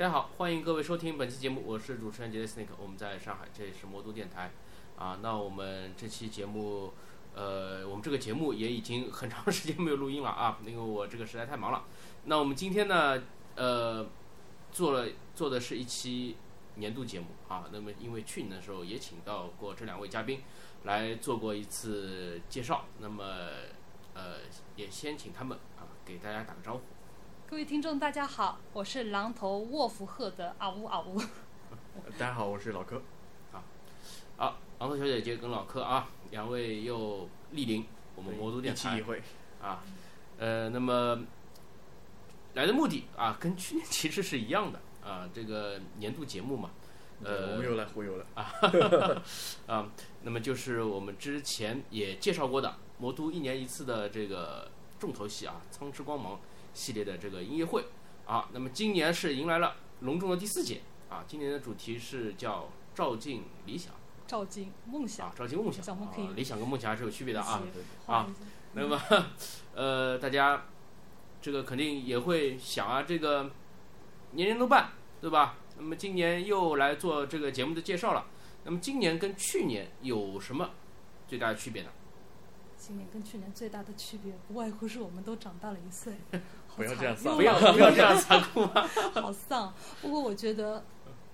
大家好，欢迎各位收听本期节目，我是主持人杰 s n a k e 我们在上海，这里是魔都电台。啊，那我们这期节目，呃，我们这个节目也已经很长时间没有录音了啊，因为我这个实在太忙了。那我们今天呢，呃，做了做的是一期年度节目啊。那么因为去年的时候也请到过这两位嘉宾来做过一次介绍，那么呃，也先请他们啊给大家打个招呼。各位听众，大家好，我是狼头沃夫赫的啊呜啊呜。大家好，我是老柯。啊好，狼头小姐姐跟老柯啊，两位又莅临我们魔都电台一期一会啊。呃，那么来的目的啊，跟去年其实是一样的啊。这个年度节目嘛，呃，我们又来忽悠了啊 啊。那么就是我们之前也介绍过的魔都一年一次的这个重头戏啊，苍之光芒。系列的这个音乐会啊，那么今年是迎来了隆重的第四届啊。今年的主题是叫“照进理想”，照进梦想啊，照进梦想。啊，理想跟梦想还是有区别的啊。啊，啊，那么 呃，大家这个肯定也会想啊，这个年年都办，对吧？那么今年又来做这个节目的介绍了。那么今年跟去年有什么最大的区别呢？今年跟去年最大的区别，不外乎是我们都长大了一岁。不要这样不要不要这样残酷啊！好丧。不过我觉得，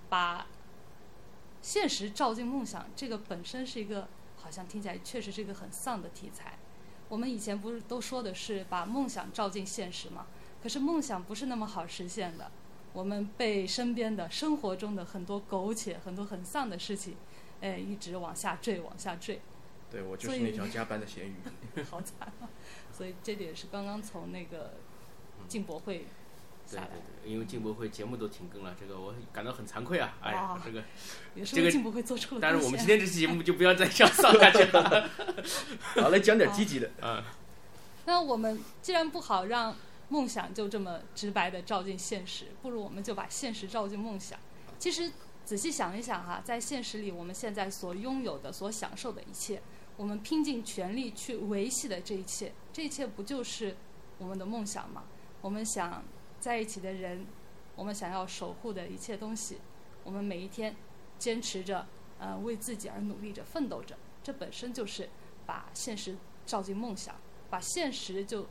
把现实照进梦想，这个本身是一个好像听起来确实是一个很丧的题材。我们以前不是都说的是把梦想照进现实吗？可是梦想不是那么好实现的。我们被身边的生活中的很多苟且、很多很丧的事情，哎，一直往下坠，往下坠。对我就是那条加班的咸鱼。好惨啊！所以这点是刚刚从那个。进博会对对对，因为进博会节目都停更了，这个我感到很惭愧啊！哎呀，这个这个进博会做出了但是我们今天这期节目 就不要再讲丧下去了。好，来讲点积极的啊。那我们既然不好让梦想就这么直白的照进现实，不如我们就把现实照进梦想。其实仔细想一想哈，在现实里我们现在所拥有的、所享受的一切，我们拼尽全力去维系的这一切，这一切不就是我们的梦想吗？我们想在一起的人，我们想要守护的一切东西，我们每一天坚持着，呃，为自己而努力着、奋斗着，这本身就是把现实照进梦想，把现实就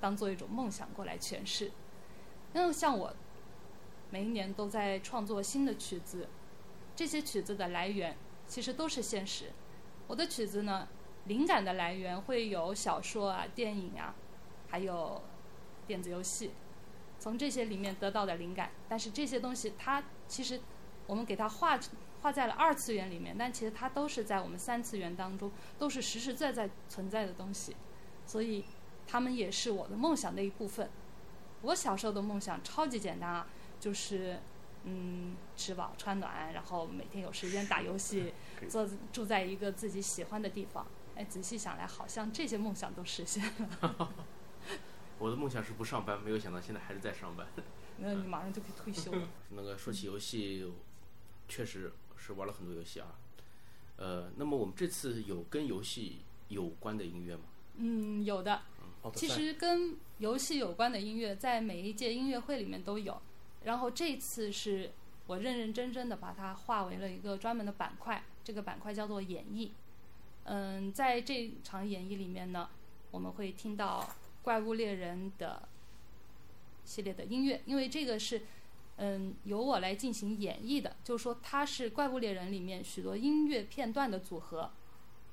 当做一种梦想过来诠释。那像我，每一年都在创作新的曲子，这些曲子的来源其实都是现实。我的曲子呢，灵感的来源会有小说啊、电影啊，还有。电子游戏，从这些里面得到的灵感，但是这些东西它其实我们给它画画在了二次元里面，但其实它都是在我们三次元当中都是实实在在存在的东西，所以他们也是我的梦想的一部分。我小时候的梦想超级简单啊，就是嗯吃饱穿暖，然后每天有时间打游戏，坐住在一个自己喜欢的地方。哎，仔细想来，好像这些梦想都实现了。我的梦想是不上班，没有想到现在还是在上班。那你马上就可以退休了。那个说起游戏，确实是玩了很多游戏啊。呃，那么我们这次有跟游戏有关的音乐吗？嗯，有的。其实跟游戏有关的音乐在每一届音乐会里面都有。然后这次是我认认真真的把它划为了一个专门的板块，这个板块叫做演绎。嗯，在这场演绎里面呢，我们会听到。怪物猎人的系列的音乐，因为这个是嗯由我来进行演绎的，就是说它是怪物猎人里面许多音乐片段的组合，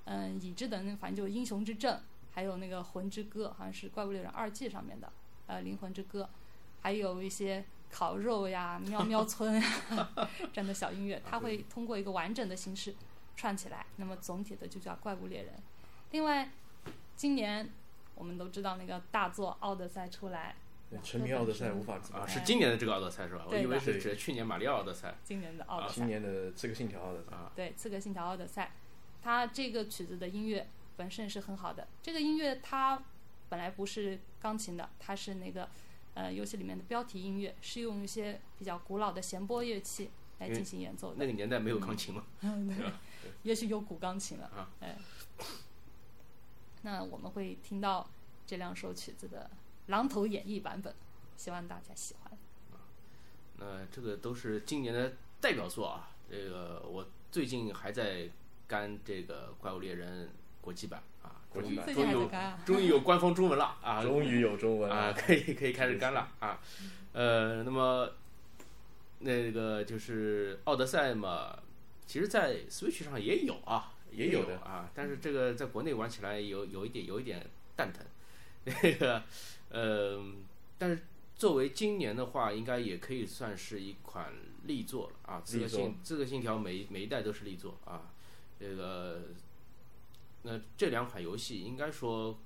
嗯已知的那反正就是英雄之证，还有那个魂之歌，好像是怪物猎人二季上面的呃灵魂之歌，还有一些烤肉呀、喵喵村这样的小音乐，它会通过一个完整的形式串起来，那么总体的就叫怪物猎人。另外，今年。我们都知道那个大作《奥德赛》出来，沉迷《奥德赛》无法自拔。是今年的这个《奥德赛》是吧？我以为是指去年《马里奥奥德赛》。今年的《奥德赛》。今年的《刺客信条》奥德赛。对，《刺客信条》奥德赛，它这个曲子的音乐本身是很好的。这个音乐它本来不是钢琴的，它是那个呃游戏里面的标题音乐，是用一些比较古老的弦波乐器来进行演奏的。那个年代没有钢琴吗？嗯，对，也许有古钢琴了。啊，哎。那我们会听到这两首曲子的狼头演绎版本，希望大家喜欢。那这个都是今年的代表作啊。这个我最近还在干这个《怪物猎人》国际版国际版终于？终于有官方中文了啊！终于有中文啊，可以可以开始干了啊。呃，那么那个就是奥德赛嘛，其实，在 Switch 上也有啊，也有的啊，但是这个在国内玩起来有有一点有一点蛋疼。那个呃，但是作为今年的话，应该也可以算是一款力作了啊。刺客力作信刺客信条每一每一代都是力作啊。这个那这两款游戏应该说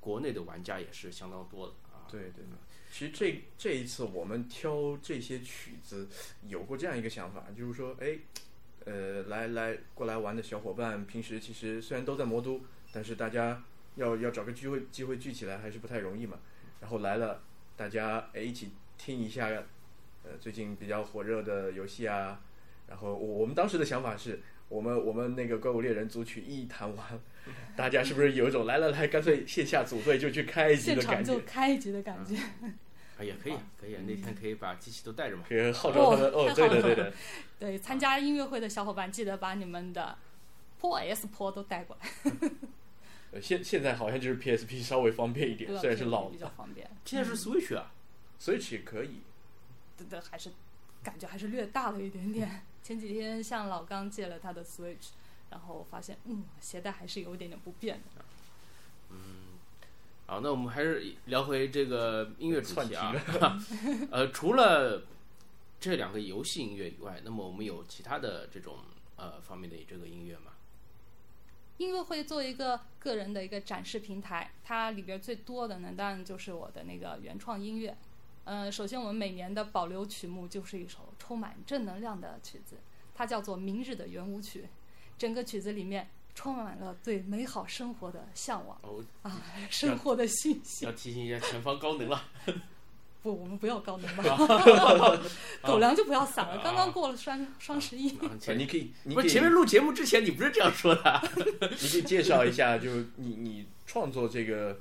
国内的玩家也是相当多的啊。对对对，其实这这一次我们挑这些曲子，有过这样一个想法，就是说，哎，呃，来来过来玩的小伙伴，平时其实虽然都在魔都，但是大家要要找个机会机会聚起来还是不太容易嘛。然后来了，大家哎一起听一下，呃，最近比较火热的游戏啊。然后我我们当时的想法是，我们我们那个怪物猎人组曲一弹完，大家是不是有一种来来来，干脆线下组队就去开一局现场就的感觉？开一局的感觉。啊，也可以，可以，那天可以把机器都带着嘛。可以号召他们哦，对的对的，对，参加音乐会的小伙伴记得把你们的 Pro S Pro 都带过来，呃现现在好像就是 PSP 稍微方便一点，虽然是老比较方便。现在是 Switch 啊，，Switch 也可以。对对，还是感觉还是略大了一点点。前几天向老刚借了他的 Switch，然后发现嗯，携带还是有一点点不便的。嗯好，那我们还是聊回这个音乐主题题啊。呃，除了这两个游戏音乐以外，那么我们有其他的这种呃方面的这个音乐吗？音乐会作为一个个人的一个展示平台，它里边最多的呢，当然就是我的那个原创音乐。呃，首先我们每年的保留曲目就是一首充满正能量的曲子，它叫做《明日的圆舞曲》。整个曲子里面充满了对美好生活的向往哦，啊，生活的信息。要 提醒一下前方高能了。不，我们不要高能吧，狗粮就不要撒了。刚刚过了双双十一，啊你可以，你前面录节目之前你不是这样说的？你可以介绍一下，就是你你创作这个《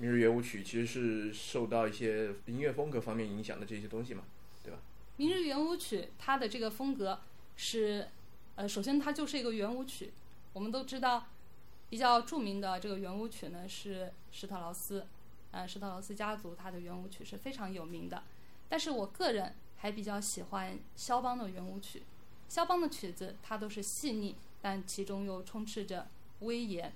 明日圆舞曲》，其实是受到一些音乐风格方面影响的这些东西嘛？《对吧明日圆舞曲》它的这个风格是，呃，首先它就是一个圆舞曲。我们都知道，比较著名的这个圆舞曲呢是施特劳斯，呃，施特劳斯家族它的圆舞曲是非常有名的。但是我个人还比较喜欢肖邦的圆舞曲。肖邦的曲子它都是细腻，但其中又充斥着威严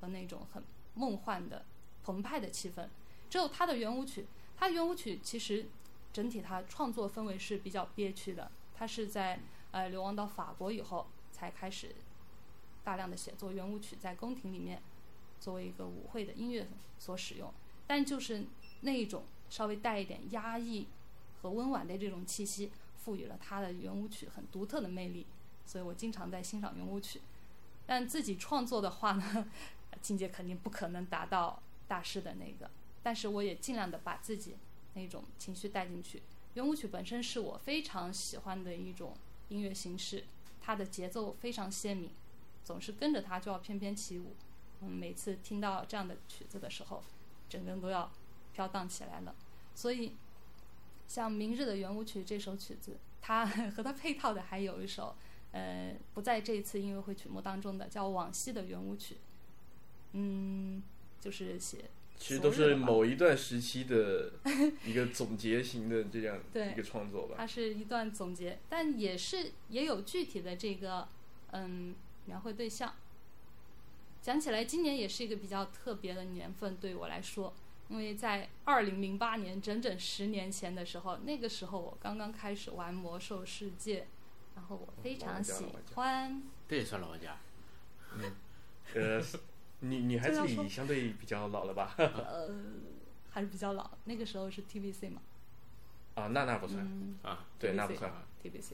和那种很梦幻的澎湃的气氛。只有他的圆舞曲，他圆舞曲其实整体他创作氛围是比较憋屈的。他是在呃流亡到法国以后才开始大量的写作圆舞曲，在宫廷里面作为一个舞会的音乐所使用。但就是那一种稍微带一点压抑和温婉的这种气息，赋予了他的圆舞曲很独特的魅力。所以我经常在欣赏圆舞曲。但自己创作的话呢，境界肯定不可能达到大师的那个。但是我也尽量的把自己那种情绪带进去。圆舞曲本身是我非常喜欢的一种音乐形式，它的节奏非常鲜明，总是跟着它就要翩翩起舞。嗯，每次听到这样的曲子的时候，整个人都要飘荡起来了。所以，像《明日的圆舞曲》这首曲子，它 和它配套的还有一首，呃，不在这一次音乐会曲目当中的，叫《往昔的圆舞曲》。嗯，就是写其实都是某一段时期的一个总结型的这样一个创作吧。它是一段总结，但也是也有具体的这个嗯描绘对象。讲起来，今年也是一个比较特别的年份，对我来说，因为在二零零八年，整整十年前的时候，那个时候我刚刚开始玩魔兽世界，然后我非常喜欢。这也算老玩家。呃，女女孩子相对比较老了吧？呃，还是比较老，那个时候是 TVC 嘛，啊，那那不算，嗯啊，对，那不 TVC 算。TVC，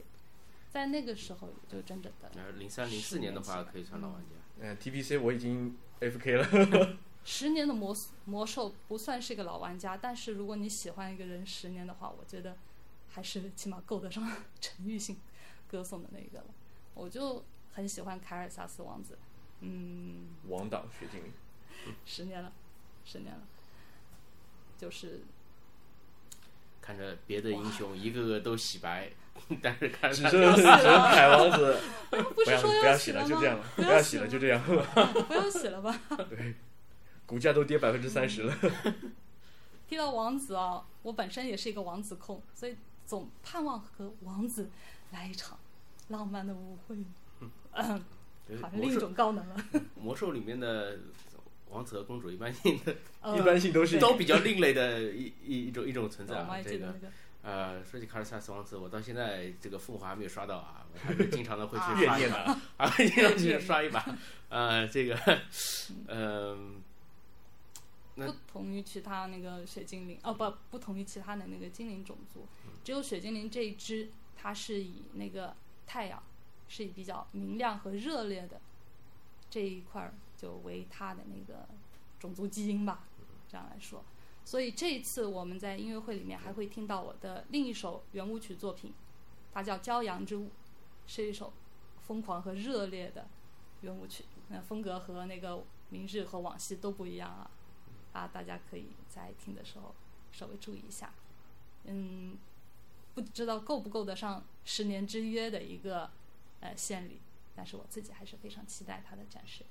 在那个时候就真正的呃，零三零四年的话可以算老玩家。嗯，TPC 我已经 FK 了。十年的魔魔兽不算是一个老玩家，但是如果你喜欢一个人十年的话，我觉得还是起码够得上 陈奕迅歌颂的那个了。我就很喜欢凯尔萨斯王子，嗯，王党学精灵，十年了，十年了，就是。看着别的英雄一个个都洗白，但是看只着剩只剩海王子，不不要不要洗了？就这样了，不不要洗了，了就这样，不要洗了吧。对，股价都跌百分之三十了，提到王子啊，我本身也是一个王子控，所以总盼望和王子来一场浪漫的舞会。嗯，就是好像另一种高能了。魔兽里面的王子和公主一般性的呃一般性都是都比较另类的一一一种一种存在我啊。这个还记得那个呃，说起卡尔萨斯王子，我到现在这个凤凰还没有刷到啊，我还是经常的会啊去刷一把，啊，经常 去刷一把。呃，这个，嗯、那不同于其他那个水精灵，哦不，不同于其他的那个精灵种族，只有水精灵这一支，它是以那个太阳是以比较明亮和热烈的这一块儿就为他的那个种族基因吧，这样来说。所以这一次我们在音乐会里面还会听到我的另一首圆舞曲作品，它叫《骄阳之舞》，是一首疯狂和热烈的圆舞曲。那风格和那个明日和往昔都不一样啊。啊，大家可以在听的时候稍微注意一下。嗯，不知道够不够得上十年之约的一个呃献礼，但是我自己还是非常期待它的展示。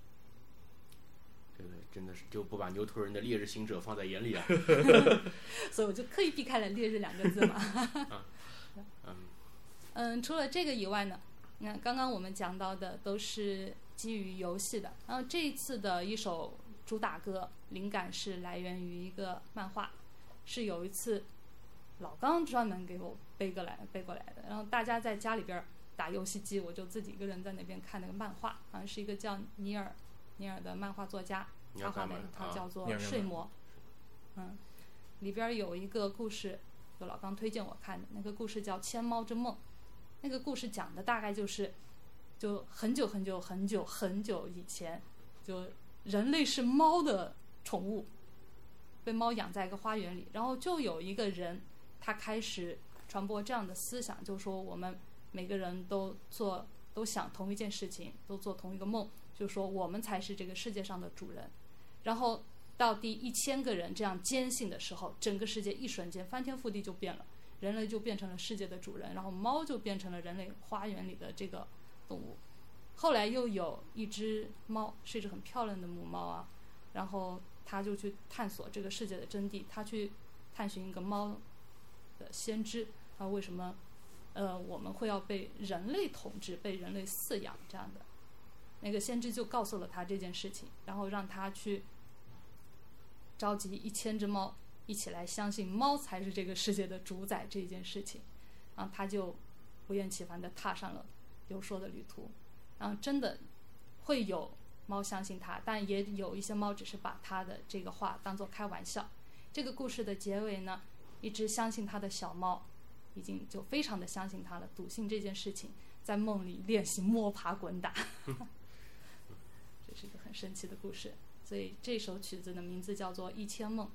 这个真的是就不把牛头人的烈日行者放在眼里啊。所以我就刻意避开了“烈日”两个字嘛。嗯，嗯，除了这个以外呢，那刚刚我们讲到的都是基于游戏的，然后这一次的一首主打歌灵感是来源于一个漫画，是有一次老刚专门给我背过来背过来的，然后大家在家里边儿打游戏机，我就自己一个人在那边看那个漫画，好像是一个叫尼尔尼尔的漫画作家他画的一套啊叫做《睡魔》，嗯，里边有一个故事，就老刚推荐我看的那个故事叫《千猫之梦》，那个故事讲的大概就是，就很久很久很久很久以前，就人类是猫的宠物，被猫养在一个花园里，然后就有一个人，他开始传播这样的思想，就说我们每个人都做都想同一件事情，都做同一个梦，就说我们才是这个世界上的主人，然后到第一千个人这样坚信的时候，整个世界一瞬间翻天覆地就变了。人类就变成了世界的主人，然后猫就变成了人类花园里的这个动物。后来又有一只猫，是一只很漂亮的母猫啊，然后它就去探索这个世界的真谛，它去探寻一个猫的先知，它，为什么呃我们会要被人类统治、被人类饲养这样的？那个先知就告诉了他这件事情，然后让他去召集一千只猫。一起来相信猫才是这个世界的主宰这件事情，然后他就不厌其烦地踏上了游说的旅途，然后真的会有猫相信他，但也有一些猫只是把他的这个话当做开玩笑。这个故事的结尾呢，一只相信他的小猫已经就非常的相信他了，笃信这件事情，在梦里练习摸爬滚打，这是一个很神奇的故事。所以这首曲子的名字叫做《一千梦》。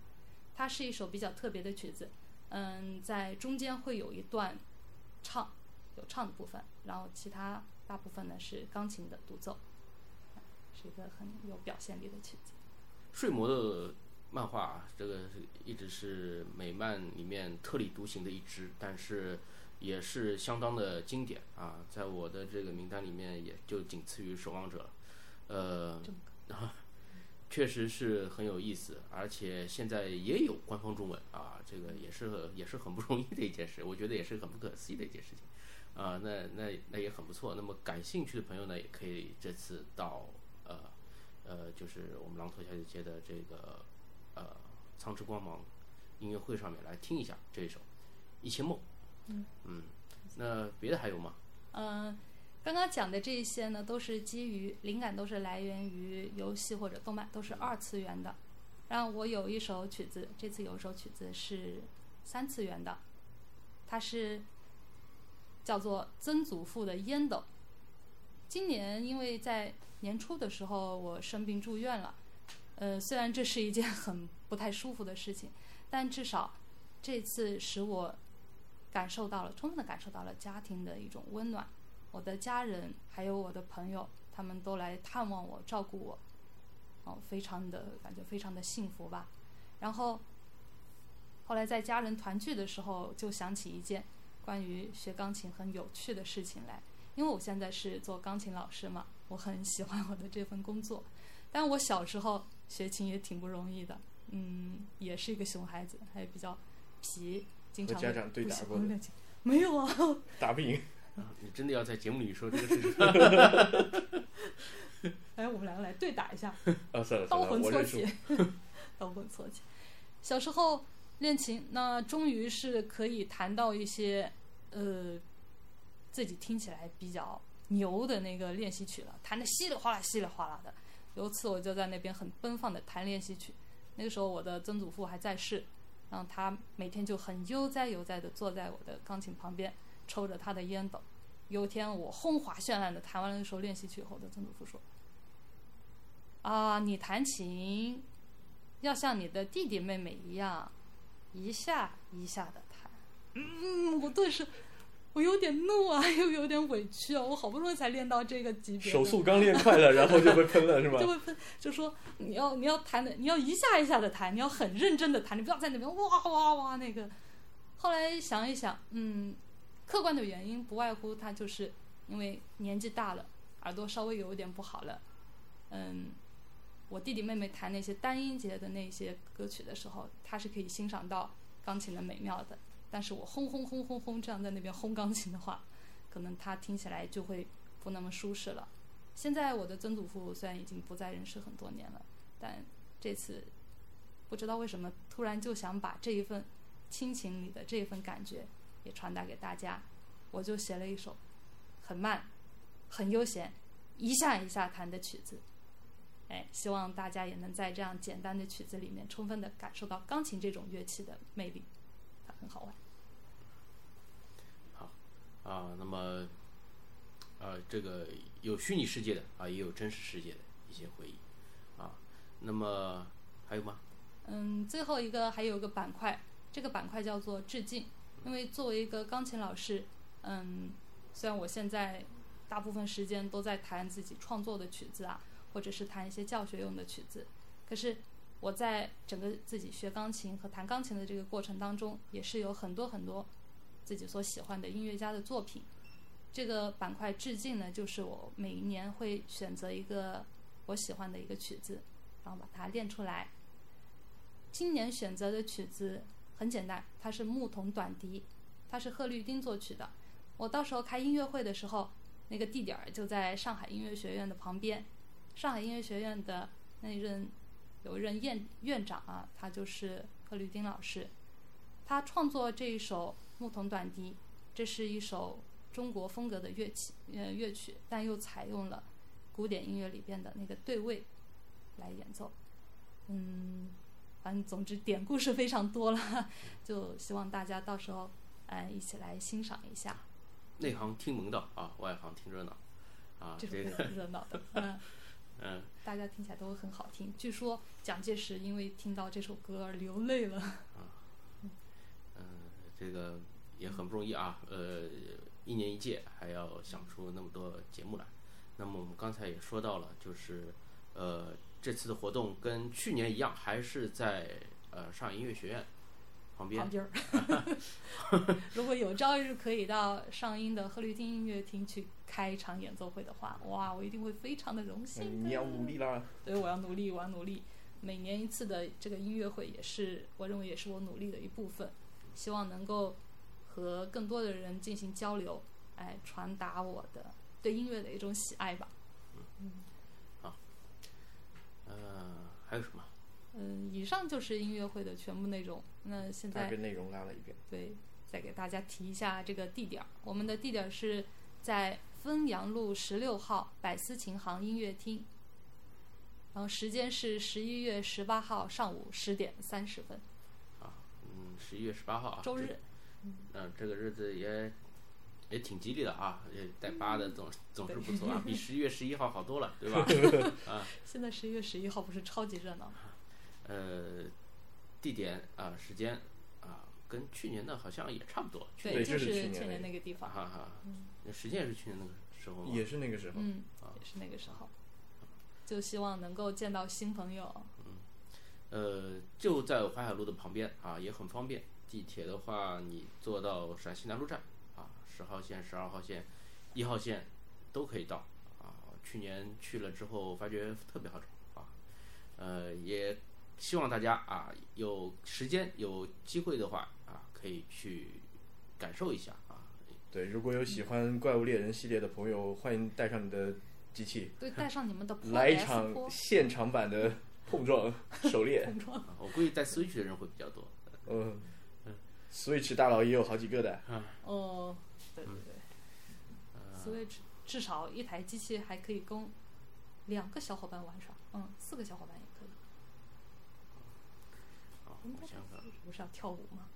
它是一首比较特别的曲子，嗯，在中间会有一段唱，有唱的部分，然后其他大部分呢是钢琴的独奏，是一个很有表现力的曲子。睡魔的漫画啊，这个一直是美漫里面特立独行的一支，但是也是相当的经典啊，在我的这个名单里面也就仅次于守望者，呃，确实是很有意思，而且现在也有官方中文啊，这个也是也是很不容易的一件事，我觉得也是很不可思议的一件事情，啊，那那那也很不错。那么感兴趣的朋友呢，也可以这次到呃呃，就是我们狼头小姐姐的这个呃苍之光芒音乐会上面来听一下这一首《一千梦》。嗯嗯那别的还有吗？嗯，刚刚讲的这一些呢，都是基于灵感，都是来源于游戏或者动漫，都是二次元的。然后我有一首曲子，这次有一首曲子是三次元的，它是叫做曾祖父的烟斗。今年因为在年初的时候我生病住院了，呃，虽然这是一件很不太舒服的事情，但至少这次使我感受到了，充分的感受到了家庭的一种温暖。我的家人还有我的朋友，他们都来探望我、照顾我，哦，非常的感觉非常的幸福吧。然后后来在家人团聚的时候，就想起一件关于学钢琴很有趣的事情来。因为我现在是做钢琴老师嘛，我很喜欢我的这份工作。但我小时候学琴也挺不容易的，嗯，也是一个熊孩子，还比较皮，经常和家长对打过。没有啊，打不赢。啊你真的要在节目里说这个事情？哎，我们两个来对打一下。啊，算了刀算了，魂错起。，刀魂错起。小时候练琴，那终于是可以弹到一些呃自己听起来比较牛的那个练习曲了，弹的稀里哗啦稀里哗啦的。由此我就在那边很奔放的弹练习曲，那个时候我的曾祖父还在世，然后他每天就很悠哉悠哉的坐在我的钢琴旁边，抽着他的烟斗。有一天我轰华绚烂的弹完了那首练习曲后，我的曾祖父说：“啊，你弹琴要像你的弟弟妹妹一样，一下一下的弹。”嗯，我顿时我有点怒啊，又有点委屈啊，我好不容易才练到这个级别，手速刚练快了，然后就被喷了，是吧就？会喷，就说你要你要弹的，你要一下一下的弹，你要很认真的弹，你不要在那边哇哇哇那个。后来想一想，嗯，客观的原因不外乎他就是因为年纪大了，耳朵稍微有一点不好了，嗯，我弟弟妹妹弹那些单音节的那些歌曲的时候，他是可以欣赏到钢琴的美妙的，但是我轰轰轰轰轰这样在那边轰钢琴的话，可能他听起来就会不那么舒适了。现在我的曾祖父虽然已经不在人世很多年了，但这次不知道为什么突然就想把这一份亲情里的这一份感觉也传达给大家，我就写了一首很慢、很悠闲、一下一下弹的曲子。哎，希望大家也能在这样简单的曲子里面，充分的感受到钢琴这种乐器的魅力，它很好玩。啊，那么，呃，这个有虚拟世界的啊，也有真实世界的一些回忆，啊，那么还有吗？嗯，最后一个还有个板块，这个板块叫做致敬。因为作为一个钢琴老师，嗯，虽然我现在大部分时间都在弹自己创作的曲子啊，或者是弹一些教学用的曲子，可是我在整个自己学钢琴和弹钢琴的这个过程当中，也是有很多很多自己所喜欢的音乐家的作品。这个板块致敬呢，就是我每一年会选择一个我喜欢的一个曲子，然后把它练出来。今年选择的曲子很简单，它是牧童短笛，它是贺绿汀作曲的。我到时候开音乐会的时候，那个地点儿就在上海音乐学院的旁边。上海音乐学院的那任有一任院院长啊，他就是贺绿汀老师。他创作这一首牧童短笛，这是一首中国风格的乐器呃乐曲，但又采用了古典音乐里边的那个对位来演奏。嗯，反正总之典故是非常多了，就希望大家到时候呃一起来欣赏一下，内行听门道啊，外行听热闹啊，这这个挺热闹的，嗯，嗯大家听起来都会很好听。据说蒋介石因为听到这首歌而流泪了。嗯，这个也很不容易啊，呃，一年一届还要想出那么多节目来。那么我们刚才也说到了，就是呃这次的活动跟去年一样，还是在呃上海音乐学院旁边旁。边儿。如果有朝一日可以到上音的贺绿汀音乐厅去开一场演奏会的话，哇，我一定会非常的荣幸你要努力啦。对，我要努力，我要努力。每年一次的这个音乐会也是，我认为也是我努力的一部分。希望能够和更多的人进行交流，哎，传达我的对音乐的一种喜爱吧。呃，还有什么？嗯，以上就是音乐会的全部内容。那现在大概内容拉了一遍。对，再给大家提一下这个地点儿。我们的地点儿是在汾阳路十六号百思琴行音乐厅，然后时间是十一月十八号上午十点三十分，嗯，十一月十八号啊，周日。嗯、这个日子也也挺吉利的啊，也带八的总总是不错啊，比十一月十一号好多了，对吧？啊现在十一月十一号不是超级热闹吗？呃，地点啊、时间啊、跟去年的好像也差不多。去对，年就是去去年那个地方。哈哈，那时间也是去年那个时候吗？也是那个时候。嗯，也是那个时候，就希望能够见到新朋友。呃，就在淮海路的旁边啊，也很方便。地铁的话，你坐到陕西南路站啊，十号线、十二号线、一号线都可以到啊。去年去了之后，发觉特别好找啊。呃，也希望大家啊，有时间有机会的话啊，可以去感受一下啊。对，如果有喜欢怪物猎人系列的朋友，欢迎带上你的机器，对，带上你们的来一场现场版的碰撞狩猎。碰撞。啊我估计带 Switch 的人会比较多。嗯，Switch 大佬也有好几个的。哦，对对对、s w i t c h 至少一台机器还可以供两个小伙伴玩耍，嗯，四个小伙伴也可以。啊，嗯我想想，不是要跳舞吗？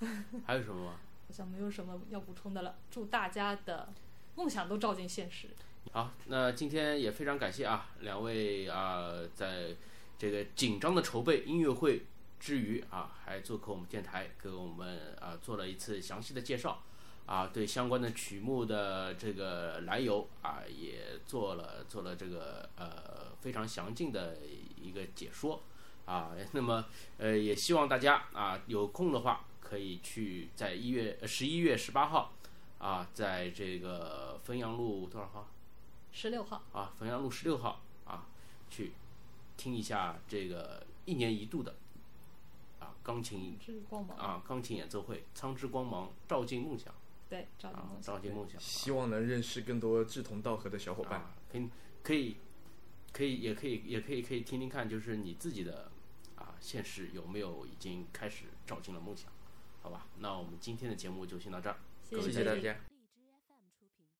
还有什么吗？好像没有什么要补充的了。祝大家的梦想都照进现实。好，那今天也非常感谢啊，两位啊，在这个紧张的筹备音乐会之余啊，还做客我们电台，给我们啊做了一次详细的介绍啊，对相关的曲目的这个来由啊，也做了做了这个呃非常详尽的一个解说啊。那么呃，也希望大家啊有空的话，可以去在一月十一月十八号啊，在这个汾阳路多少号？十六号，啊，汾阳路十六号啊，去听一下这个一年一度的啊钢琴至光芒，啊钢琴演奏会《苍之光芒，照进梦想》对，照进啊梦，想。照进梦想。希望能认识更多志同道合的小伙伴。啊，可以可以可以也可以也可以可以听听看，就是你自己的啊现实有没有已经开始照进了梦想？好吧，那我们今天的节目就先到这儿。谢谢谢大家。